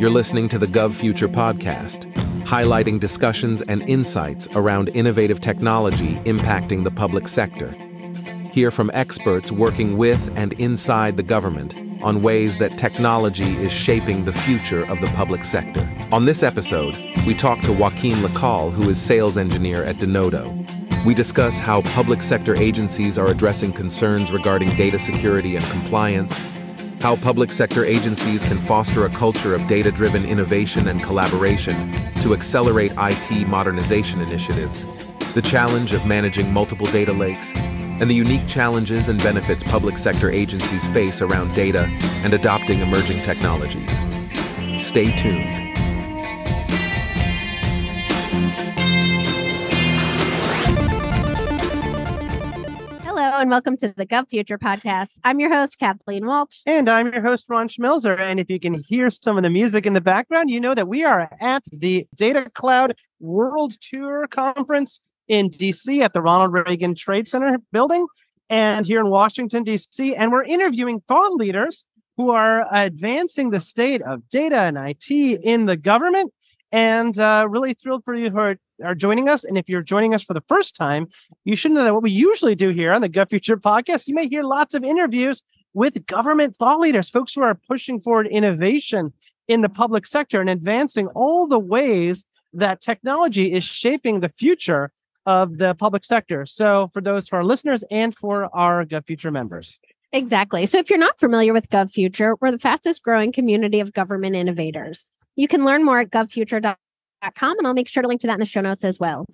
You're listening to the Gov Future podcast, highlighting discussions and insights around innovative technology impacting the public sector. Hear from experts working with and inside the government on ways that technology is shaping the future of the public sector. On this episode, we talk to Joaquin Lacalle, who is sales engineer at Denodo. We discuss how public sector agencies are addressing concerns regarding data security and compliance, how public sector agencies can foster a culture of data driven innovation and collaboration to accelerate IT modernization initiatives, the challenge of managing multiple data lakes, and the unique challenges and benefits public sector agencies face around data and adopting emerging technologies. Stay tuned. And welcome to the Gov Future podcast. I'm your host, Kathleen Walch. And I'm your host, Ron Schmelzer. And if you can hear some of the music in the background, you know that we are at the Data Cloud World Tour Conference in DC at the Ronald Reagan Trade Center building and here in Washington, DC. And we're interviewing thought leaders who are advancing the state of data and IT in the government. And uh, really thrilled for you who are, are joining us. And if you're joining us for the first time, you should know that what we usually do here on the Gov Future podcast, you may hear lots of interviews with government thought leaders, folks who are pushing forward innovation in the public sector and advancing all the ways that technology is shaping the future of the public sector. So, for those for our listeners and for our Gov Future members. Exactly. So, if you're not familiar with Gov Future, we're the fastest growing community of government innovators. You can learn more at govfuture.com, and I'll make sure to link to that in the show notes as well.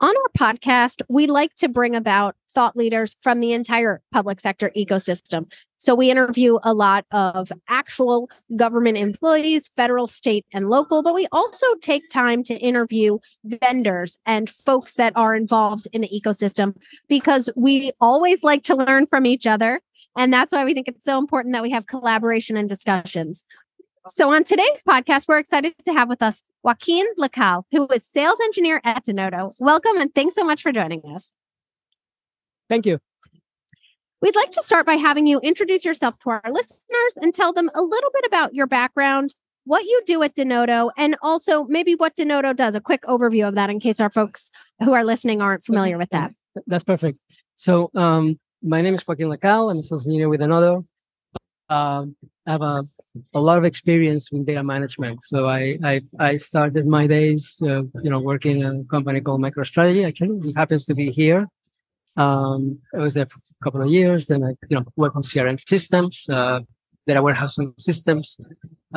On our podcast, we like to bring about thought leaders from the entire public sector ecosystem. So we interview a lot of actual government employees, federal, state, and local, but we also take time to interview vendors and folks that are involved in the ecosystem because we always like to learn from each other. And that's why we think it's so important that we have collaboration and discussions. So on today's podcast, we're excited to have with us Joaquin Lacalle, who is sales engineer at Denodo. Welcome and thanks so much for joining us. Thank you. We'd like to start by having you introduce yourself to our listeners and tell them a little bit about your background, what you do at Denodo, and also maybe what Denodo does, a quick overview of that in case our folks who are listening aren't familiar with that. That's perfect. So um, my name is Joaquin Lacalle. I'm a sales engineer with Denodo. Um, I have a, a lot of experience with data management. So I I, I started my days, uh, you know, working in a company called MicroStrategy. Actually, it happens to be here. Um, I was there for a couple of years. Then I, you know, worked on CRM systems, uh, data warehousing systems,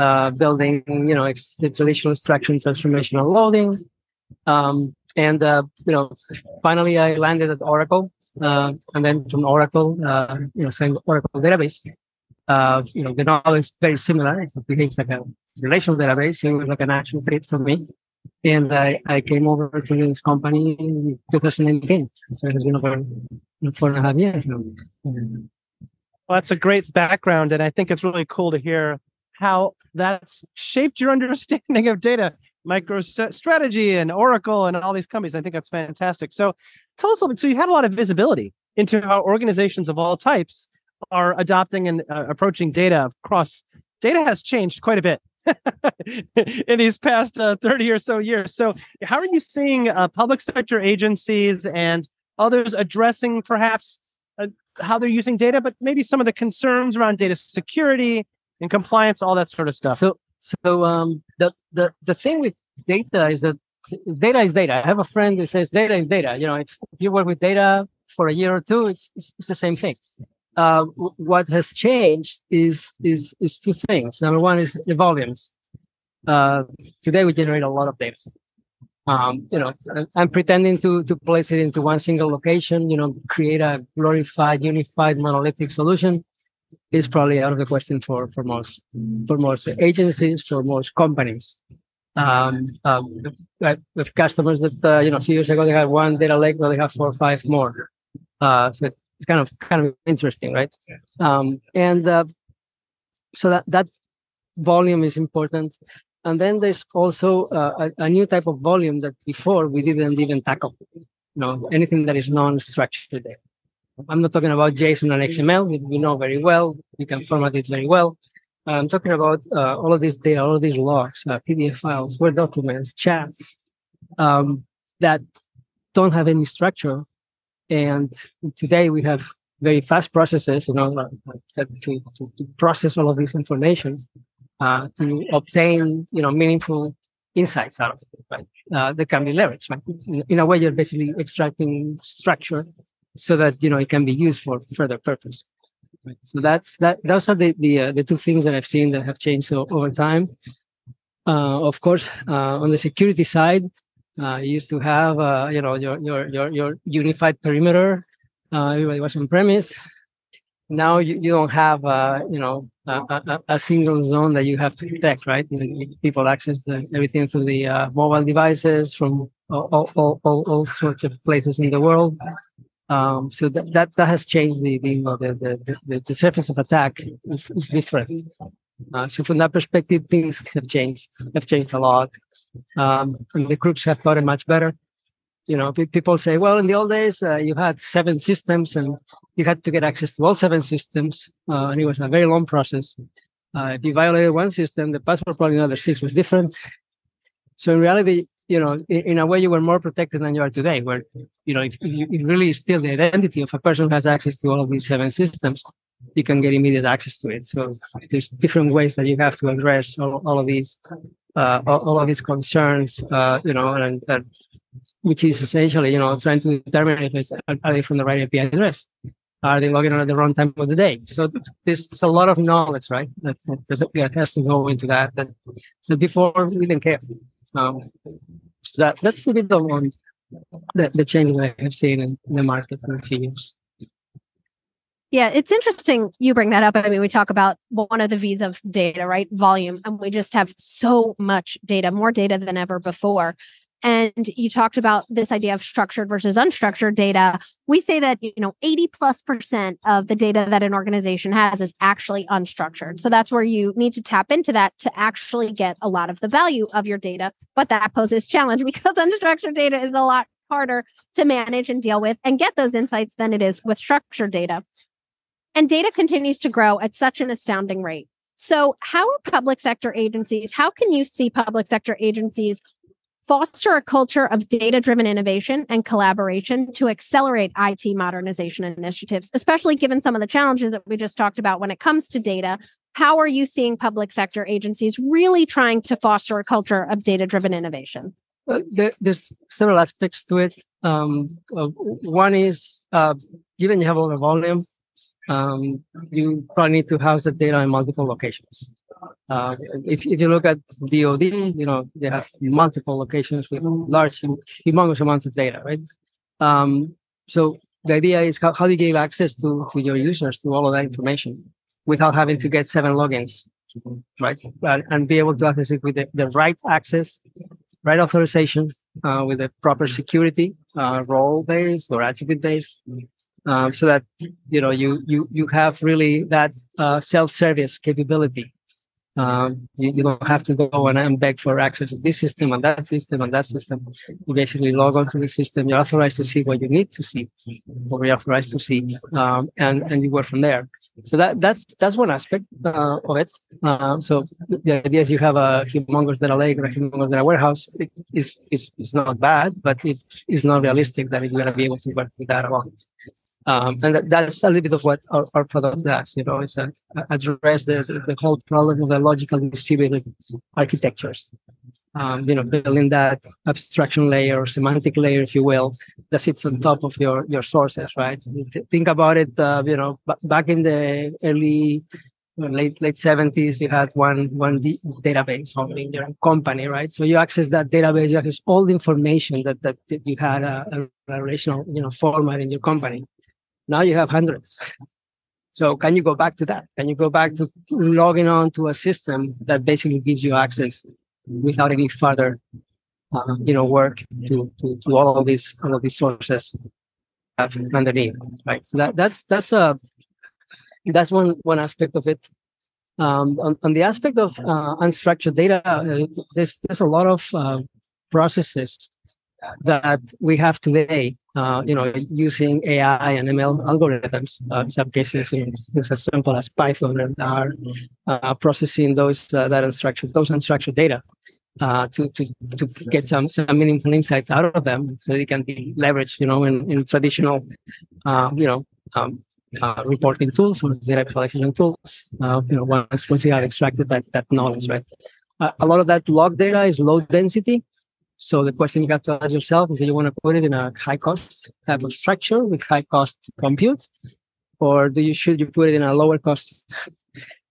uh, building, you know, the traditional extraction, transformational loading. Um, and, uh, you know, finally I landed at Oracle. Uh, and then from Oracle, uh, you know, same Oracle database. Uh, you know, the knowledge is very similar. It behaves like a relational database. It was like a natural fit for me and I, I came over to this company in 2019. So it has been over four and a half years now. Well, that's a great background, and I think it's really cool to hear how that's shaped your understanding of data, MicroStrategy, and Oracle, and all these companies. I think that's fantastic. So, tell us a little bit. So, you had a lot of visibility into how organizations of all types are adopting and uh, approaching data across. Data has changed quite a bit in these past uh, 30 or so years. So, how are you seeing uh, public sector agencies and others addressing perhaps uh, how they're using data, but maybe some of the concerns around data security and compliance, all that sort of stuff? So, so um, the, the, the thing with data is that data is data. I have a friend who says data is data. You know, if you work with data for a year or two, it's, it's, it's the same thing uh, what has changed is is is two things. Number one is the volumes. Uh, today we generate a lot of data. Um, you know, I'm pretending to to place it into one single location. You know, create a glorified, unified, monolithic solution is probably out of the question for for most for most agencies, for most companies. Um, um, with customers that uh, you know a few years ago they had one data lake, now they have four or five more. Uh, so it's kind of kind of interesting, right? Um, and uh, so that that volume is important. And then there's also uh, a, a, new type of volume that before we didn't even tackle. You know, anything that is non-structured. I'm not talking about JSON and XML. We, we know very well. We can format it very well. I'm talking about uh, all of these data, all of these logs, uh, PDF files, Word documents, chats um, that don't have any structure. And today we have very fast processes, you know, to, to, to process all of this information uh, to obtain, you know, meaningful insights out of it, right? Uh, that can be leveraged, right? In, in, a way, you're basically extracting structure so that you know it can be used for further purpose. Right? So that's that. Those are the the, uh, the two things that I've seen that have changed over time. Uh, of course, uh, on the security side, uh, you used to have uh, you know your your your your unified perimeter. everybody was on premise. Now you, you don't have you know a, a, a, single zone that you have to protect, right? People access the, everything through the uh, mobile devices from all, all, all, all, sorts of places in the world. Um, so that, that that has changed the the, the, the, the surface of attack is, is different. Uh, so from that perspective, things have changed. Have changed a lot, um, and the groups have gotten much better. You know, people say, well, in the old days, uh, you had seven systems, and you had to get access to all seven systems, uh, and it was a very long process. Uh, if you violated one system, the password probably another six was different. So in reality, you know, in, in, a way, you were more protected than you are today. Where you know, if, it really is still the identity of a person who has access to all of these seven systems, you can get immediate access to it. So there's different ways that you have to address all, all of these, uh, all, of these concerns. Uh, you know, and, and which is essentially, you know, trying to determine if it's are they from the right IP address are they logging on at the wrong time of the day? So there's a lot of knowledge, right? That, that, that has to go into that. That, that before we didn't care. Um, so that that's a bit one the, the change that I have seen in, the market in a few years. Yeah, it's interesting you bring that up. I mean, we talk about one of the V's of data, right? Volume. And we just have so much data, more data than ever before and you talked about this idea of structured versus unstructured data we say that you know 80 plus percent of the data that an organization has is actually unstructured so that's where you need to tap into that to actually get a lot of the value of your data but that poses challenge because unstructured data is a lot harder to manage and deal with and get those insights than it is with structured data and data continues to grow at such an astounding rate so, how are public sector agencies, how can you see public sector agencies foster a culture of data driven innovation and collaboration to accelerate IT modernization initiatives, especially given some of the challenges that we just talked about when it comes to data. How are you seeing public sector agencies really trying to foster a culture of data driven innovation? Uh, there, there's several aspects to it. Um, uh, one is uh, given you have all the volume, um, you probably need to house the data in multiple locations. Uh, if, if you look at DoD, you know they have multiple locations with large, humongous amounts of data, right? Um, so the idea is how, how do you give access to, to your users to all of that information without having to get seven logins, right? and be able to access it with the, the right access, right authorization, uh, with the proper security, uh, role based or attribute based, um, so that you know you you you have really that uh, self service capability um, you, you, don't have to go and and beg for access to this system and that system and that system. You basically log onto the system. You're authorized to see what you need to see, or you're authorized to see, um, and and you work from there. So that that's that's one aspect uh, of it. Uh, so the idea is you have a humongous data lake or a humongous data warehouse. It is is is not bad, but it is not realistic that you're going to be able to work with that alone. Um, and that, that's a little bit of what our, our product does, you know, is uh, address the, the whole problem of the logical distributed architectures. Um, you know, building that abstraction layer or semantic layer, if you will, that sits on top of your your sources, right? Think about it. Uh, you know, b- back in the early late late 70s you had one one d- database only in your company right so you access that database you access all the information that that you had a, a, a relational you know format in your company now you have hundreds. So can you go back to that? Can you go back to logging on to a system that basically gives you access without any further, uh, you know, work to, to, to all of these all of these sources underneath, right? So that that's that's a that's one one aspect of it. Um, on, on the aspect of uh, unstructured data, uh, there's there's a lot of uh, processes that we have today, uh, you know, using AI and ML algorithms, uh, some cases it's as simple as Python and R uh, processing those uh, that unstructured, those unstructured data uh, to, to, to get some, some meaningful insights out of them so they can be leveraged, you know, in, in traditional, uh, you know, um, reporting tools or data visualization tools, you know, once, once you have extracted that, that knowledge, right? A lot of that log data is low density. So the question you have to ask yourself is, do you want to put it in a high cost type of structure with high cost compute? Or do you, should you put it in a lower cost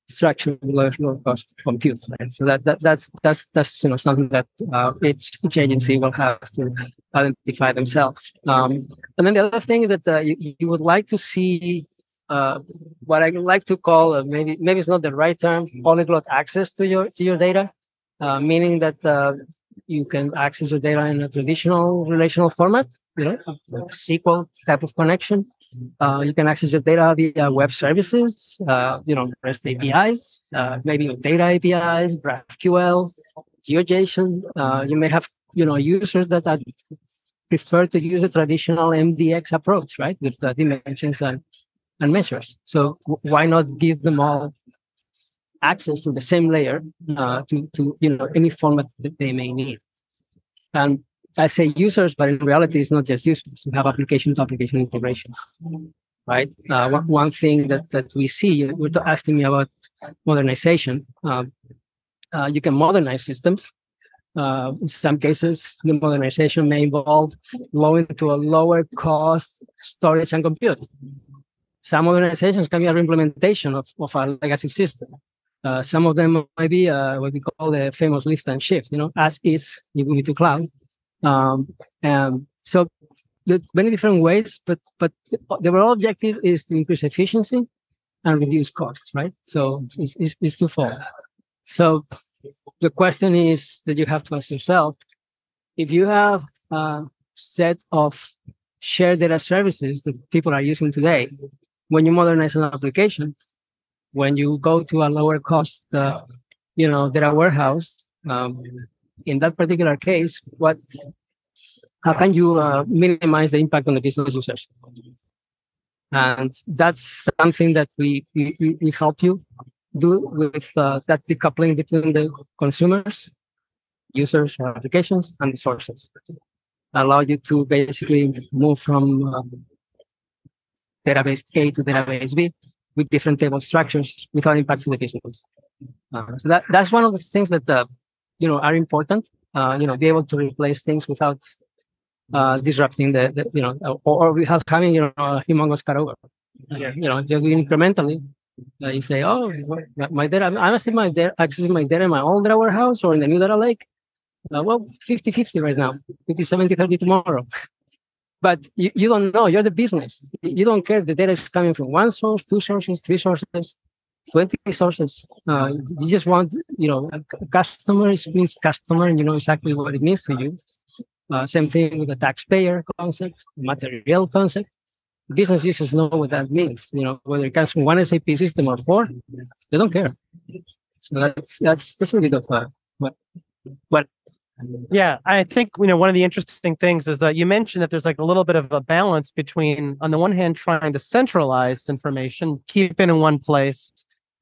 structure low, low cost compute. Right? So that, that that's that's that's you know something that uh, each each agency will have to identify themselves. Um, and then the other thing is that uh, you, you would like to see uh, what I like to call uh, maybe maybe it's not the right term polyglot access to your to your data, uh, meaning that uh, you can access the data in a traditional relational format, you know, SQL type of connection. Uh, you can access the data via web services, uh, you know, REST APIs, uh, maybe data APIs, GraphQL, GeoJSON. Uh, you may have, you know, users that are prefer to use a traditional MDX approach, right, with the dimensions and, and measures. So w- why not give them all access to the same layer uh, to, to, you know, any format that they may need? And I say users, but in reality, it's not just users. We have application to application integrations, right? Uh, one, one thing that, that we see, you were asking me about modernization. Um, uh, you can modernize systems. Uh, in some cases, the modernization may involve going to a lower cost storage and compute. Some modernizations can be a implementation of, of a legacy system. Uh, some of them might be uh, what we call the famous lift and shift, you know, as is, you move to cloud um, and so there many different ways, but but the overall objective is to increase efficiency and reduce costs, right? So it's, it's, it's twofold. So the question is that you have to ask yourself: if you have a set of shared data services that people are using today, when you modernize an application, when you go to a lower cost, uh, you know, data warehouse, um, in that particular case, what how can you uh, minimize the impact on the business users? And that's something that we we, we help you do with uh, that decoupling between the consumers, users, applications, and the sources. Allow you to basically move from uh, database A to database B with different table structures without impacting the business. Uh, so that, that's one of the things that uh, you know are important. Uh, you know, be able to replace things without uh, disrupting the, the, you know, or, or we have having you know a humongous cutover. Yeah. You know, incrementally. Uh, you say, oh, my data, I'm still my data, accessing my data in my old data warehouse or in the new data lake. Uh, well, 50 50 right now, maybe 70 30 tomorrow. but you, you don't know, you're the business. You don't care the data is coming from one source, two sources, three sources. 20 sources. Uh, you just want, you know, customer means customer, and you know exactly what it means to you. Uh, same thing with the taxpayer concept, material concept. Business users know what that means. You know, whether it comes from one SAP system or four, they don't care. So that's that's that's a bit of what what yeah, I think you know one of the interesting things is that you mentioned that there's like a little bit of a balance between, on the one hand, trying to centralize information, keep it in one place,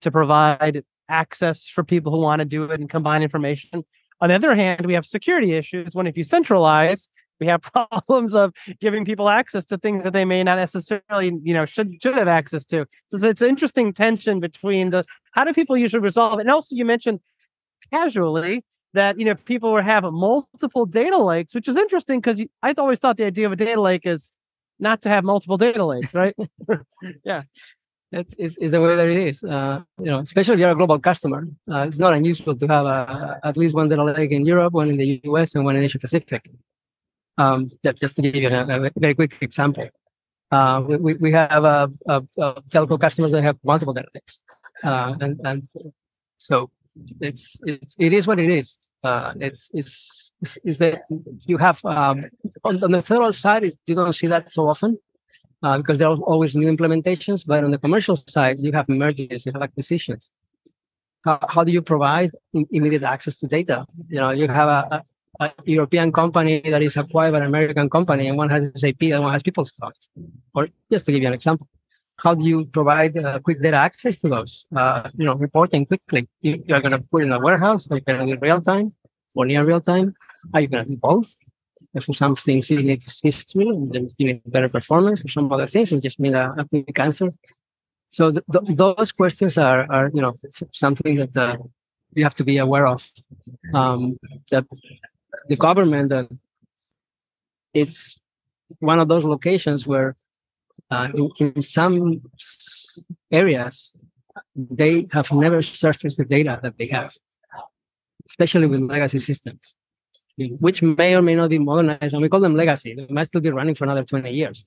to provide access for people who want to do it and combine information. On the other hand, we have security issues when if you centralize, we have problems of giving people access to things that they may not necessarily, you know, should should have access to. So it's an interesting tension between the how do people usually resolve it? And also you mentioned casually that you know people will have multiple data lakes, which is interesting because I always thought the idea of a data lake is not to have multiple data lakes, right? yeah. That's is, is the way that it is. Uh, you know, especially if you're a global customer, uh, it's not unusual to have a, at least one data lake in Europe, one in the US, and one in Asia Pacific. Um, just to give you a, a very quick example, uh, we, we have a, a, a, telco customers that have multiple data lakes, uh, and and so it's it's it is what it is. Uh, it's it's is that you have um, on, on the federal side you don't see that so often uh, because there are always new implementations. But on the commercial side, you have mergers, you have acquisitions. How, how do you provide immediate access to data? You know, you have a, a European company that is acquired by an American company, and one has SAP and one has PeopleSoft. Or just to give you an example, how do you provide uh, quick data access to those? Uh, you know, reporting quickly. You, you are going to put in a warehouse, are you going to do real time or near real time? Are you going to do both? And for some things, you need history, and then you need better performance. For some other things, you just need a, a quick answer. So th- th- those questions are, are you know, something that uh, you have to be aware of. Um, that the government, uh, it's one of those locations where uh, in, in some areas, they have never surfaced the data that they have, especially with legacy systems which may or may not be modernized, and we call them legacy. They might still be running for another 20 years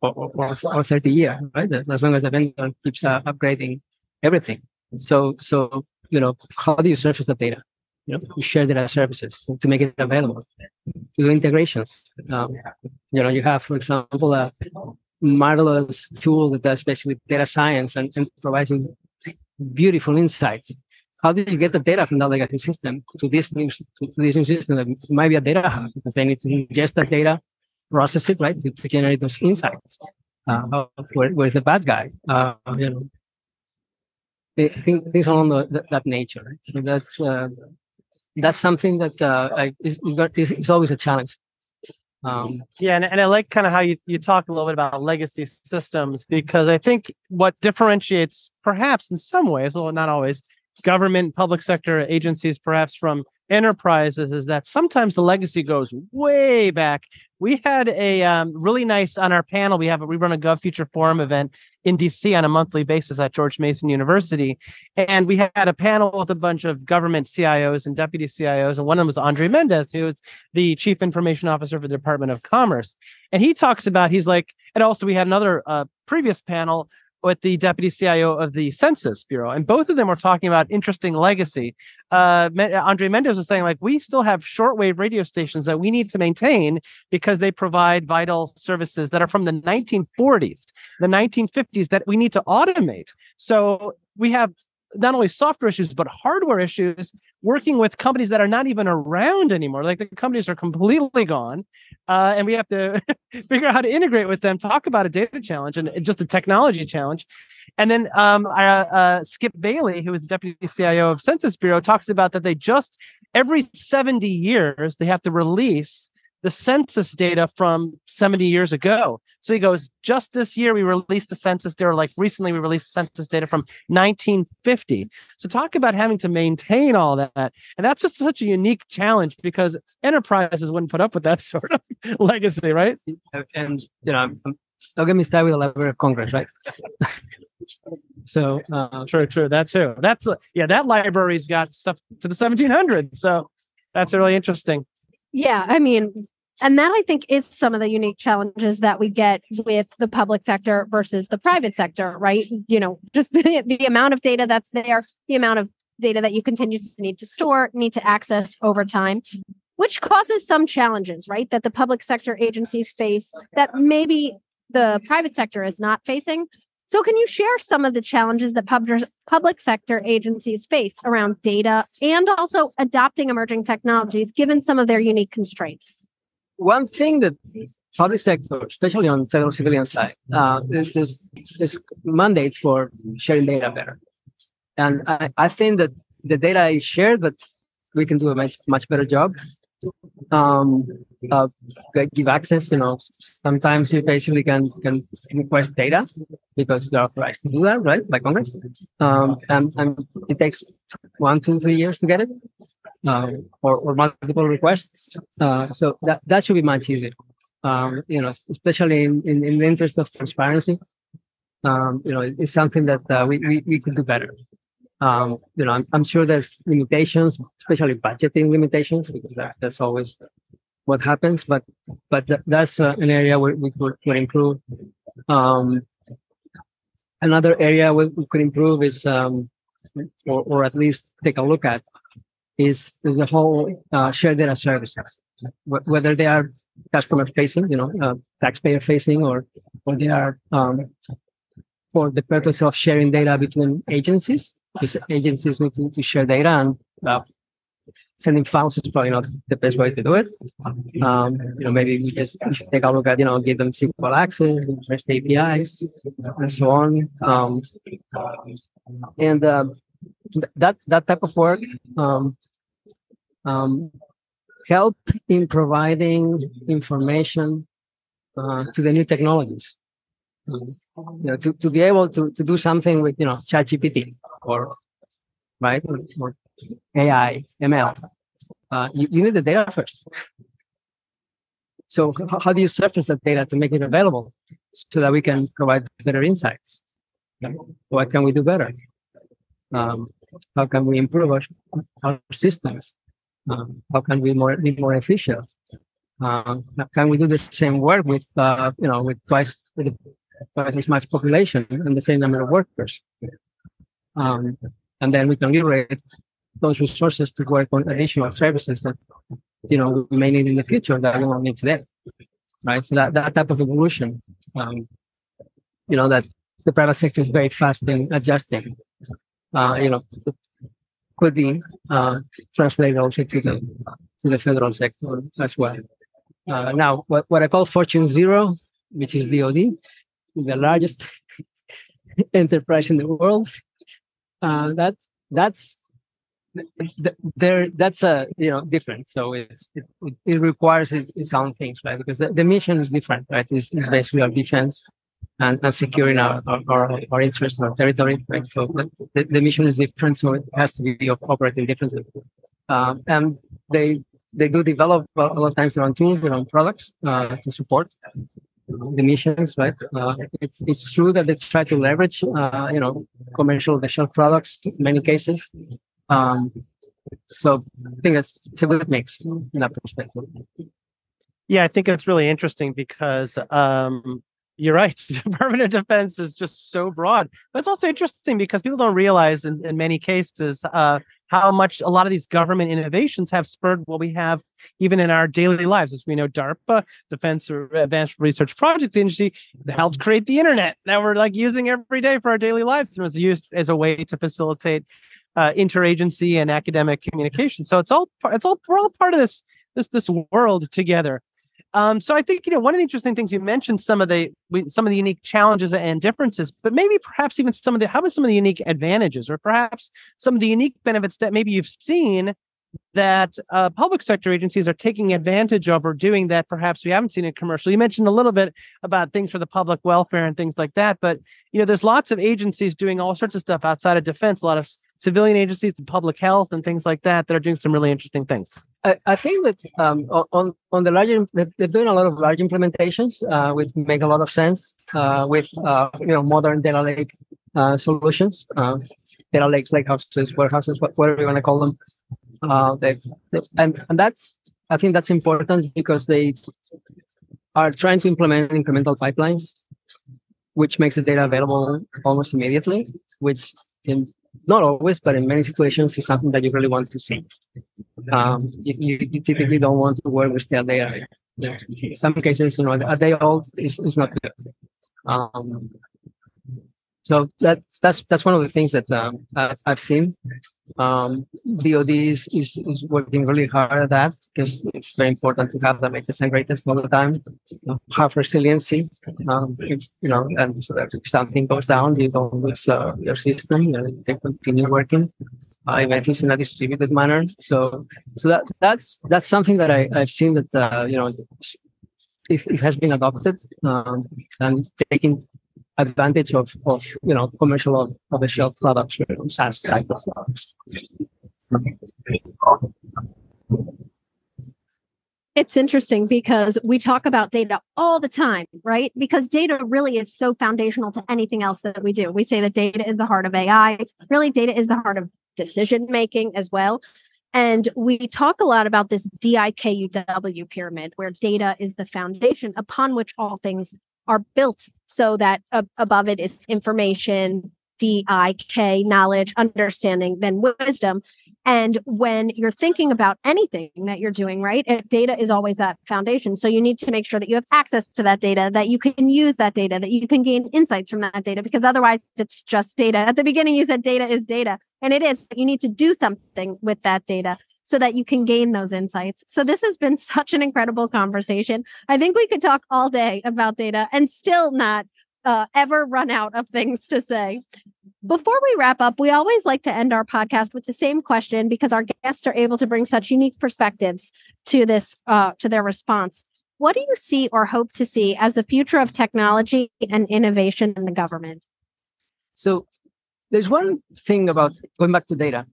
or, or, or 30 years, right? As long as the vendor keeps uh, upgrading everything. So, so you know, how do you surface the data? You know, you share data services to, make it available, to do integrations. Um, you know, you have, for example, a marvelous tool that does basically data science and, and provides you beautiful insights how do you get the data from that legacy system to this new to, this new system that might be a data hub because they need to ingest that data, process it right to, to generate those insights. Uh, where, where's the bad guy? Uh, you know, things along the, that nature. Right? So that's uh, that's something that uh, is, is always a challenge. Um, yeah, and, and I like kind of how you, you talk a little bit about legacy systems because I think what differentiates, perhaps in some ways, although not always, government, public sector agencies, perhaps from enterprises, is that sometimes the legacy goes way back. We had a um, really nice on our panel. We have a, we run a Gov Future Forum event in DC on a monthly basis at George Mason University, and we had a panel with a bunch of government CIOs and deputy CIOs, and one of them was Andre Mendes, who is the chief information officer for the Department of Commerce, and he talks about he's like, and also we had another uh, previous panel with the deputy CIO of the Census Bureau, and both of them were talking about interesting legacy. Uh, Andre Mendes was saying, like, we still have shortwave radio stations that we need to maintain because they provide vital services that are from the 1940s, the 1950s that we need to automate. So we have not only software issues but hardware issues working with companies that are not even around anymore. Like the companies are completely gone uh, and we have to figure out how to integrate with them talk about a data challenge and just a technology challenge. And then um, uh, uh, skip bailey who is the deputy cio of census bureau talks about that they just every 70 years they have to release the census data from 70 years ago. So he goes, just this year we released the census data, like recently we released census data from 1950. So talk about having to maintain all that. And that's just such a unique challenge because enterprises wouldn't put up with that sort of legacy, right? And, you know, don't get me started with the Library of Congress, right? so, uh, true, true. That too. That's, yeah, that library's got stuff to the 1700s. So that's really interesting. Yeah, I mean, and that I think is some of the unique challenges that we get with the public sector versus the private sector, right? You know, just the, the amount of data that's there, the amount of data that you continue to need to store, need to access over time, which causes some challenges, right? That the public sector agencies face that maybe the private sector is not facing. So, can you share some of the challenges that pub- public sector agencies face around data and also adopting emerging technologies given some of their unique constraints? One thing that public sector, especially on federal civilian side, uh, there's, mandates for sharing data better. And I, I think that the data is shared, but we can do a much, much better job um, uh, give access. You know, sometimes you basically can can request data because you're authorized to do that, right, by Congress. Um, and, and it takes one, two, three years to get it, uh, or, or multiple requests. Uh, so that that should be much easier. Um, you know, especially in, in, in the interest of transparency. Um, you know, it's something that uh, we, we, we could do better. Um, you know, I'm, I'm, sure there's limitations, especially budgeting limitations, because that, that's always what happens. But but th- that's uh, an area where we could, could improve. Um, another area we, we could improve is, um, or, or at least take a look at, is is the whole uh, shared data services, w- whether they are customer facing, you know, uh, taxpayer facing, or or they are um, for the purpose of sharing data between agencies agencies need to, share data and uh, sending files is probably not the best way to do it. Um, you know, maybe we just take a look at, you know, give them SQL access, REST APIs, and so on. Um, and uh, that that type of work um, um, help in providing information uh, to the new technologies. You know, to, to be able to, to do something with, you know, ChatGPT or, right, or AI, ML, uh, you, you need the data first. So how, how do you surface that data to make it available so that we can provide better insights? What can we do better? Um, how can we improve our, our systems? Um, how can we more, be more efficient? Uh, can we do the same work with uh, you know with twice with twice as much population and the same number of workers? Um, and then we can liberate those resources to work on additional services that you know we may need in the future that we won't need today. Right. So that, that type of evolution, um, you know, that the private sector is very fast in adjusting. Uh, you know, could be uh, translated also to the to the federal sector as well. Uh, now, what, what I call Fortune Zero, which is DoD, the largest enterprise in the world, uh, that that's there that's a you know different. So it's it, it requires its own things right? Because the, the mission is different right? It's, it's basically our defense and, and securing our, our, our interests our territory right? So the, the mission is different so it has to be operating differently. Um, and they they do develop a lot of times their own tools their own products uh, to support the missions, right? Uh, it's it's true that they try to leverage, uh, you know, commercial shelf products in many cases, um, so I think it's, it's a good mix in that perspective. Yeah, I think it's really interesting because um, you're right. Department of Defense is just so broad. But it's also interesting because people don't realize in, in many cases uh, how much a lot of these government innovations have spurred what we have even in our daily lives. As we know, DARPA, Defense Advanced Research Projects Agency, helped create the internet that we're like using every day for our daily lives and was used as a way to facilitate uh, interagency and academic communication. So it's all part it's all we're all part of this this this world together. Um, so I think you know one of the interesting things you mentioned some of the some of the unique challenges and differences, but maybe perhaps even some of the how about some of the unique advantages, or perhaps some of the unique benefits that maybe you've seen that uh, public sector agencies are taking advantage of or doing that perhaps we haven't seen in commercial. You mentioned a little bit about things for the public welfare and things like that, but you know there's lots of agencies doing all sorts of stuff outside of defense. A lot of civilian agencies and public health and things like that that are doing some really interesting things. I, I think that um, on on the larger they're doing a lot of large implementations, uh, which make a lot of sense uh, with uh, you know modern data lake uh, solutions, uh, data lakes, lake houses, warehouses, whatever you want to call them. Uh, they, they, and, and that's I think that's important because they are trying to implement incremental pipelines, which makes the data available almost immediately, which in not always, but in many situations, is something that you really want to see. Um, you, you, typically don't want to work with stale data. In some cases, you know, a day old is, is not good. Um, so that that's that's one of the things that um, I've, I've seen. Um, DoD is, is, is working really hard at that because it's very important to have the latest and greatest all the time. Have resiliency, um, you know, and so that if something goes down, you don't lose uh, your system. You they continue working, uh, even if it's in a distributed manner. So, so that that's that's something that I I've seen that uh, you know it, it has been adopted um, and taking advantage of, of you know commercial of shelf products, you SaaS type of products. It's interesting because we talk about data all the time, right? Because data really is so foundational to anything else that we do. We say that data is the heart of AI. Really, data is the heart of decision making as well. And we talk a lot about this DIKUW pyramid, where data is the foundation upon which all things are built so that uh, above it is information, DIK, knowledge, understanding, then wisdom. And when you're thinking about anything that you're doing, right, data is always that foundation. So you need to make sure that you have access to that data, that you can use that data, that you can gain insights from that data, because otherwise it's just data. At the beginning, you said data is data, and it is. You need to do something with that data. So that you can gain those insights. So this has been such an incredible conversation. I think we could talk all day about data and still not uh, ever run out of things to say. Before we wrap up, we always like to end our podcast with the same question because our guests are able to bring such unique perspectives to this uh, to their response. What do you see or hope to see as the future of technology and innovation in the government? So there's one thing about going back to data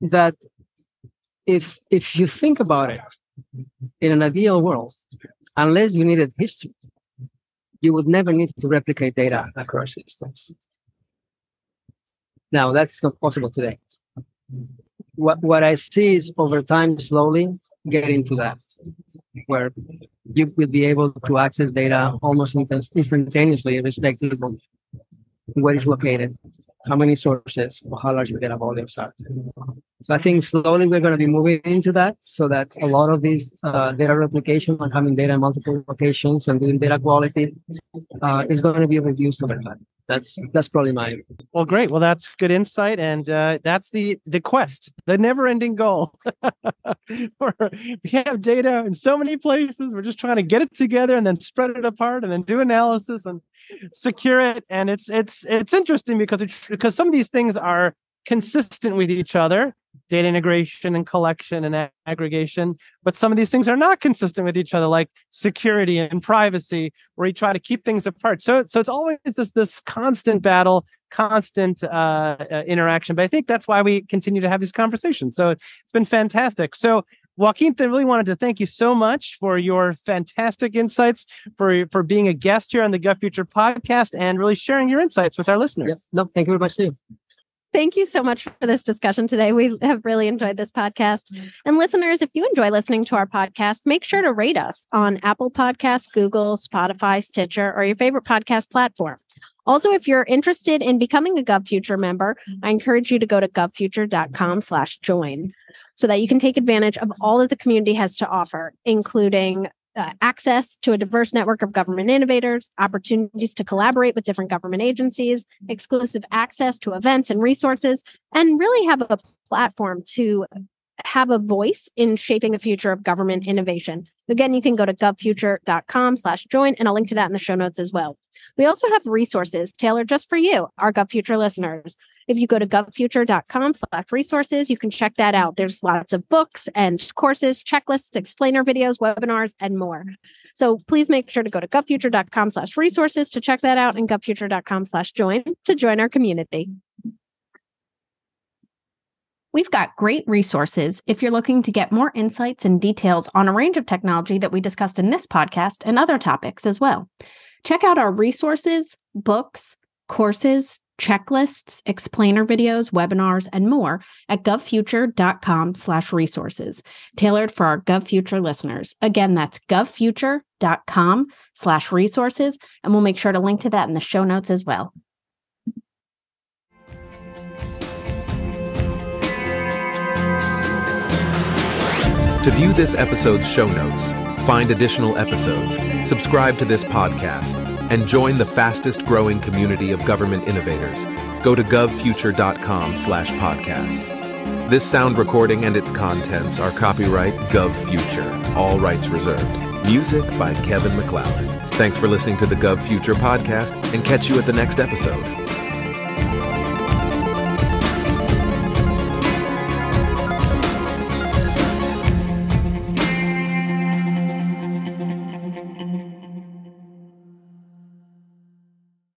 that if if you think about it in an ideal world, unless you needed history, you would never need to replicate data across systems. Now that's not possible today. What what I see is over time slowly getting to that, where you will be able to access data almost instantaneously, irrespective of where it's located, how many sources, or how large the data volumes are. So I think slowly we're going to be moving into that so that a lot of these uh, data replication and having data in multiple locations and doing data quality uh, is going to be reduced over time that's that's probably my well great. Well that's good insight and uh, that's the the quest the never ending goal we have data in so many places we're just trying to get it together and then spread it apart and then do analysis and secure it and it's it's it's interesting because it's because some of these things are consistent with each other data integration and collection and aggregation but some of these things are not consistent with each other like security and privacy where you try to keep things apart so so it's always this this constant battle constant uh, uh, interaction but i think that's why we continue to have these conversations so it's been fantastic so Joaquin, I really wanted to thank you so much for your fantastic insights, for for being a guest here on the GovFuture podcast, and really sharing your insights with our listeners. No, thank you very much, too. Thank you so much for this discussion today. We have really enjoyed this podcast. Mm. And listeners, if you enjoy listening to our podcast, make sure to rate us on Apple Podcasts, Google, Spotify, Stitcher, or your favorite podcast platform. Also, if you're interested in becoming a GovFuture member, mm. I encourage you to go to govfuture.com slash join so that you can take advantage of all that the community has to offer, including uh, access to a diverse network of government innovators, opportunities to collaborate with different government agencies, exclusive access to events and resources, and really have a platform to have a voice in shaping the future of government innovation. Again, you can go to govfuture.com slash join, and I'll link to that in the show notes as well. We also have resources tailored just for you, our GovFuture listeners. If you go to govfuture.com slash resources, you can check that out. There's lots of books and courses, checklists, explainer videos, webinars, and more. So please make sure to go to govfuture.com slash resources to check that out and govfuture.com slash join to join our community. We've got great resources if you're looking to get more insights and details on a range of technology that we discussed in this podcast and other topics as well. Check out our resources, books, courses, checklists, explainer videos, webinars, and more at govfuture.com slash resources, tailored for our GovFuture listeners. Again, that's govfuture.com slash resources, and we'll make sure to link to that in the show notes as well. To view this episode's show notes, find additional episodes, subscribe to this podcast, and join the fastest growing community of government innovators, go to govfuture.com slash podcast. This sound recording and its contents are copyright GovFuture, all rights reserved. Music by Kevin MacLeod. Thanks for listening to the GovFuture podcast and catch you at the next episode.